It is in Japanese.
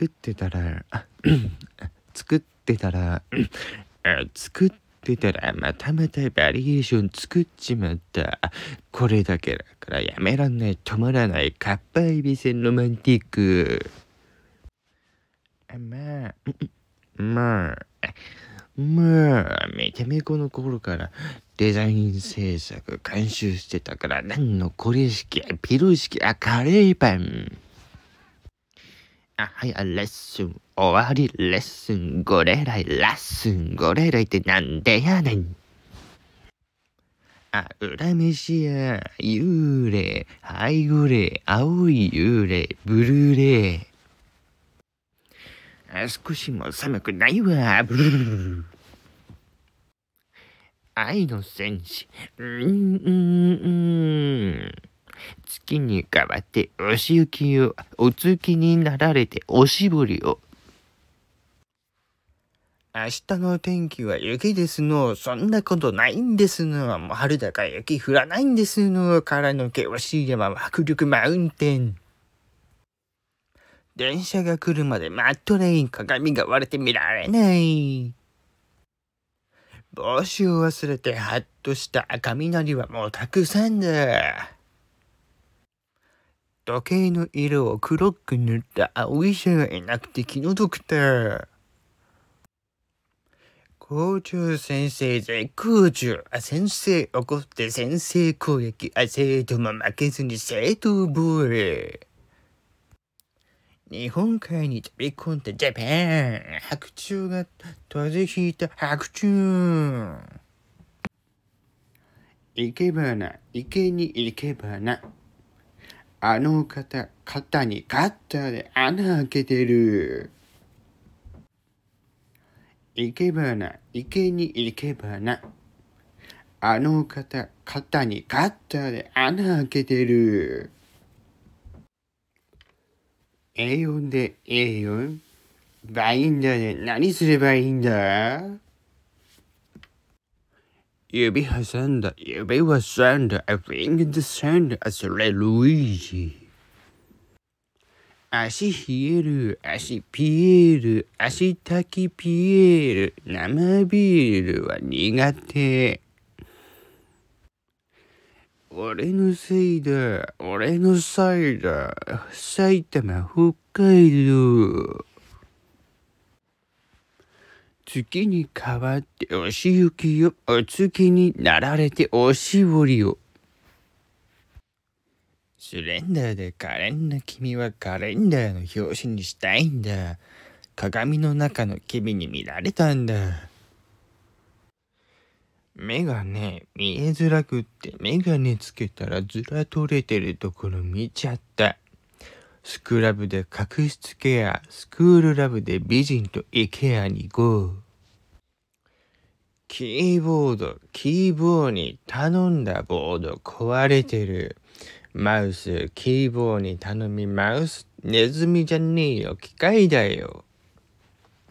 作ってたら、作ってたら、作ってたら、またまたバリエーション作っちまった。これだけだからやめらんない、止まらない、かっぱえびせんロマンティック。まあ、まあ、まあ、めちゃめこの頃からデザイン制作監修してたから、なんのこれ式、ピル式、あ、カレーパン。あ、はい、あ、レッスン、終わり、レッスン、ゴレライ、ラッスン、ゴレライってなんでやねん。あ、裏飯や、幽霊、ハイグレ、青い幽霊、ブルーレイ。あ少しも寒くないわ。ブルルルルル愛の戦士。うーん、うーん、うーん。月に変わってお仕置きを、お月になられておしぼりを。明日の天気は雪ですの。そんなことないんですの。もう春だから雪降らないんですの。からの険しい山は迫力マウンテン。電車が来るまで待っとれん。鏡が割れて見られない。帽子を忘れてハッとした雷はもうたくさんだ。時計の色を黒く塗った青い者がいなくて気の毒だ。校長先生絶好調。あ、先生怒って先生攻撃。あ、生徒も負けずに生徒防衛。日本海に飛び込んだジャパン白鳥が風邪ひいた白鳥行けばな、池に行けばな。あの方、肩にカッターで穴開けてる。行けばな、池に行けばな。あの方、肩にカッターで穴開けてる。A4 で A4? バインダーで何すればいいんだ？指挟んだ、指は挟んだ、A finger the sand, あ、それルイージ。足冷える、足ピエール、足滝ピエール、生ビールは苦手。俺のせいだ、俺のせいだ、埼玉、北海道。月に変わってお仕置きよ、お月になられておしぼりを。スレンダーで可憐な君はカレンダーの表紙にしたいんだ。鏡の中の君に見られたんだ。目がね、見えづらくってメガネつけたらずら取れてるところ見ちゃった。スクラブで角質ケア、スクールラブで美人とイケアにゴー。キーボード、キーボードに頼んだボード壊れてる。マウス、キーボードに頼みマウス、ネズミじゃねえよ、機械だよ。